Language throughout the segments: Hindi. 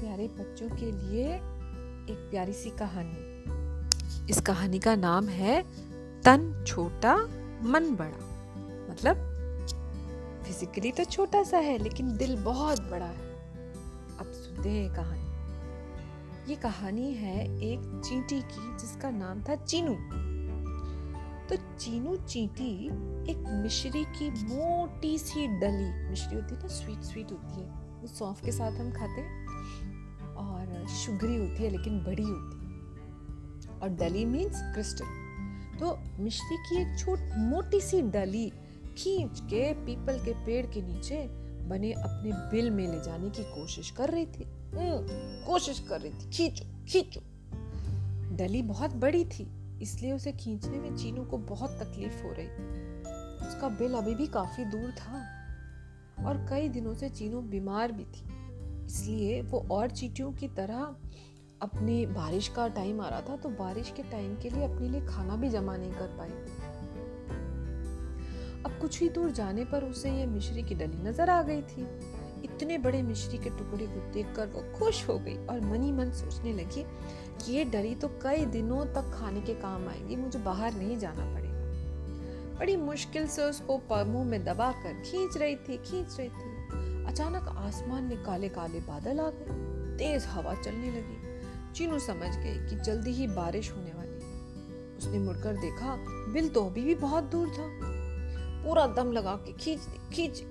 प्यारे बच्चों के लिए एक प्यारी सी कहानी। इस कहानी का नाम है तन छोटा, मन बड़ा। मतलब फिजिकली तो छोटा सा है, लेकिन दिल बहुत बड़ा है। अब सुनते हैं कहानी। ये कहानी है एक चींटी की, जिसका नाम था चीनू। तो चीनू चींटी एक मिश्री की मोटी सी डली, मिश्री होती है ना स्वीट स्वीट होती है। वो सौंफ के साथ हम खाते हैं। और शुगरी होती है लेकिन बड़ी होती है। और डली मीन्स क्रिस्टल तो मिश्री की एक छोट मोटी सी डली खींच के पीपल के पेड़ के नीचे बने अपने बिल में ले जाने की कोशिश कर रही थी। हम्म, कोशिश कर रही थी। खींचो खींचो। डली बहुत बड़ी थी इसलिए उसे खींचने में चीनू को बहुत तकलीफ़ हो रही थी। उसका बिल अभी भी काफ़ी दूर था और कई दिनों से चीनू बीमार भी थी। इसलिए वो और चीटियों की तरह अपने बारिश का टाइम आ रहा था तो बारिश के टाइम के लिए अपने लिए खाना भी जमा नहीं कर पाई अब कुछ ही दूर जाने पर उसे ये मिश्री की डली नज़र आ गई थी। इतने बड़े मिश्री के टुकड़े को देखकर वो खुश हो गई और मनी मन सोचने लगी कि ये डली तो कई दिनों तक खाने के काम आएगी, मुझे बाहर नहीं जाना पड़ेगा। बड़ी मुश्किल से उसको मुँह में दबा कर खींच रही थी, खींच रही थी। अचानक आसमान में काले काले बादल आ गए। तेज हवा चलने लगी। चीनू समझ गई कि जल्दी ही बारिश होने वाली उसने मुड़कर देखा, बिल तो अभी भी बहुत दूर था। पूरा दम लगा के खींच खींच।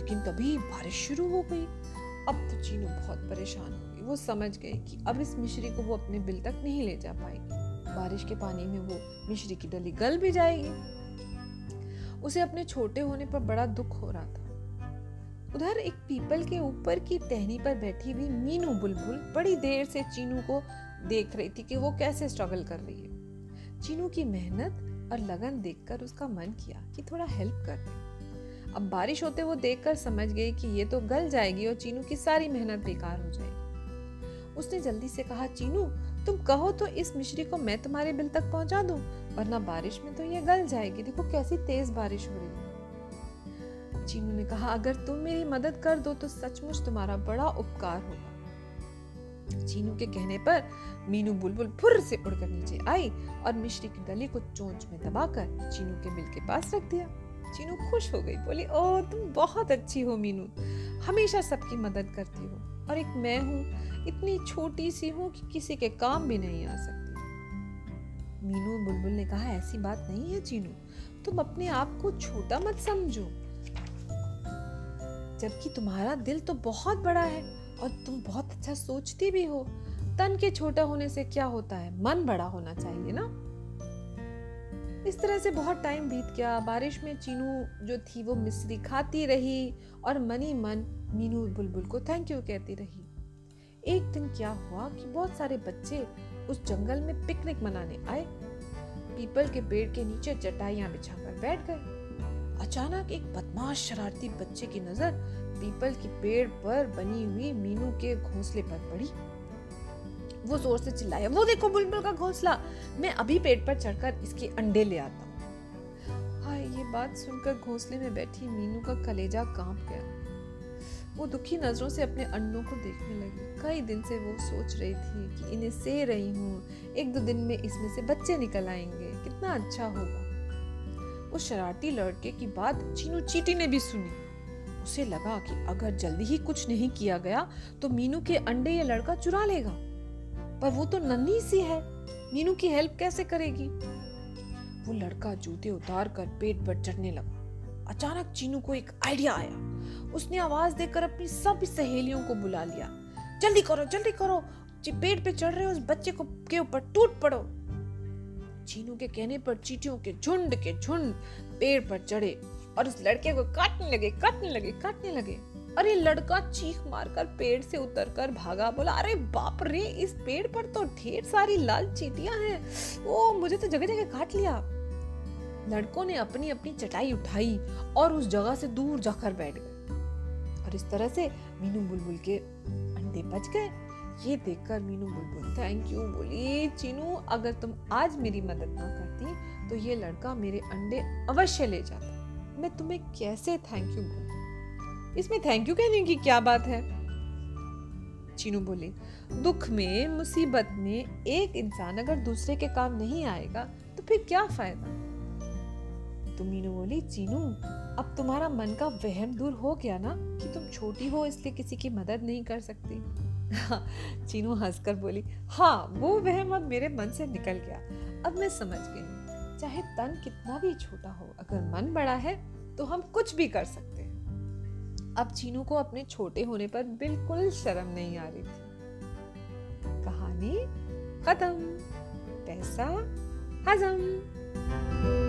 लेकिन तभी बारिश शुरू हो गई। अब तो चीनू बहुत परेशान हो गई। वो समझ गई कि अब इस मिश्री को वो अपने बिल तक नहीं ले जा पाएगी। बारिश के पानी में वो मिश्री की डली गल भी जाएगी। उसे अपने छोटे होने पर बड़ा दुख हो रहा था। उधर एक पीपल के ऊपर की टहनी पर बैठी हुई मीनू बुलबुल बड़ी देर से चीनू को देख रही थी कि वो कैसे स्ट्रगल कर रही है। चीनू की मेहनत और लगन देखकर उसका मन किया कि थोड़ा हेल्प कर दे। अब बारिश होते वो देखकर समझ गई कि ये तो गल जाएगी और चीनू की सारी मेहनत बेकार हो जाएगी। उसने जल्दी से कहा, चीनू, तुम कहो तो इस मिश्री को मैं तुम्हारे बिल तक पहुँचा दूँ, वरना बारिश में तो ये गल जाएगी। देखो कैसी तेज बारिश हो रही है। चीनू ने कहा, अगर तुम मेरी मदद कर दो तो सचमुच तुम्हारा बड़ा उपकार होगा। चीनू के कहने पर मीनू बुलबुल फुर से उड़कर नीचे आई और मिश्री की डली को चोंच में दबाकर चीनू के बिल के पास रख दिया। चीनू खुश हो गई, बोली, ओ, तुम बहुत अच्छी हो मीनू। हमेशा सबकी मदद करती हो और एक मैं हूँ, इतनी छोटी सी हूँ कि किसी के काम भी नहीं आ सकती। मीनू बुलबुल ने कहा, ऐसी बात नहीं है चीनू। तुम अपने आप को छोटा मत समझो। जबकि तुम्हारा दिल तो बहुत बड़ा है और तुम बहुत अच्छा सोचती भी हो। तन के छोटा होने से क्या होता है? मन बड़ा होना चाहिए ना? इस तरह से बहुत टाइम बीत गया। बारिश में चीनू जो थी वो मिश्री खाती रही और मनी मन मीनू बुलबुल को थैंक यू कहती रही। एक दिन क्या हुआ कि बहुत सारे बच्चे उस जंगल में पिकनिक मनाने आए। पीपल के पेड़ के नीचे चटाइयाँ बिछाकर बैठ गए। अचानक एक बदमाश शरारती बच्चे की नज़र पीपल के पेड़ पर बनी हुई मीनू के घोंसले पर पड़ी। वो ज़ोर से चिल्लाया, वो देखो बुलबुल का घोंसला, मैं अभी पेड़ पर चढ़कर इसके अंडे ले आता हूँ। हाय, ये बात सुनकर घोंसले में बैठी मीनू का कलेजा काँप गया। वो दुखी नज़रों से अपने अंडों को देखने लगी। कई दिन से वो सोच रही थी कि इन्हें से रही हूँ। एक दो दिन में इसमें से बच्चे निकल आएँगे। कितना अच्छा होगा। उस शरारती लड़के की बात चीनू चीटी ने भी सुनी। उसे लगा कि अगर जल्दी ही कुछ नहीं किया गया तो मीनू के अंडे ये लड़का चुरा लेगा। पर वो तो नन्ही सी है। मीनू की हेल्प कैसे करेगी? वो लड़का जूते उतार कर पेट पर चढ़ने लगा। अचानक चीनू को एक आइडिया आया। उसने आवाज़ देकर अपनी सब सहेलियों को बुला लिया। जल्दी करो जल्दी करो। पेट पे चढ़ रहे उस बच्चे को, के ऊपर टूट पड़ो। चीनू के कहने पर चीटियों के झुंड के झुंड पेड़ पर चढ़े और उस लड़के को काटने लगे काटने लगे काटने लगे। अरे लड़का चीख मारकर पेड़ से उतरकर भागा, बोला, अरे बाप रे, इस पेड़ पर तो ढेर सारी लाल चीटियाँ हैं। ओ, मुझे तो जगह जगह काट लिया। लड़कों ने अपनी अपनी चटाई उठाई और उस जगह से दूर जाकर बैठ गए। और इस तरह से मीनू बुलबुल के अंडे बच गए। ये देखकर मीनू बुलबुल थैंक यू बोली, चीनू, अगर तुम आज मेरी मदद ना करती तो ये लड़का मेरे अंडे अवश्य ले जाता। मैं तुम्हें कैसे थैंक यू बोलूँ? इसमें थैंक यू कहने की क्या बात है? चीनू बोली, दुख में, मुसीबत में एक इंसान अगर दूसरे के काम नहीं आएगा तो फिर क्या फ़ायदा? तो मीनू बोली, चीनू, अब तुम्हारा मन का वहम दूर हो गया ना कि तुम छोटी हो, इसलिए किसी की मदद नहीं कर सकती। चीनू हंसकर बोली हाँ वो वहम अब मेरे मन से निकल गया। अब मैं समझ गई हूँ। चाहे तन कितना भी छोटा हो, अगर मन बड़ा है तो हम कुछ भी कर सकते हैं। अब चीनू को अपने छोटे होने पर बिल्कुल शर्म नहीं आ रही थी। कहानी खत्म। पैसा हजम।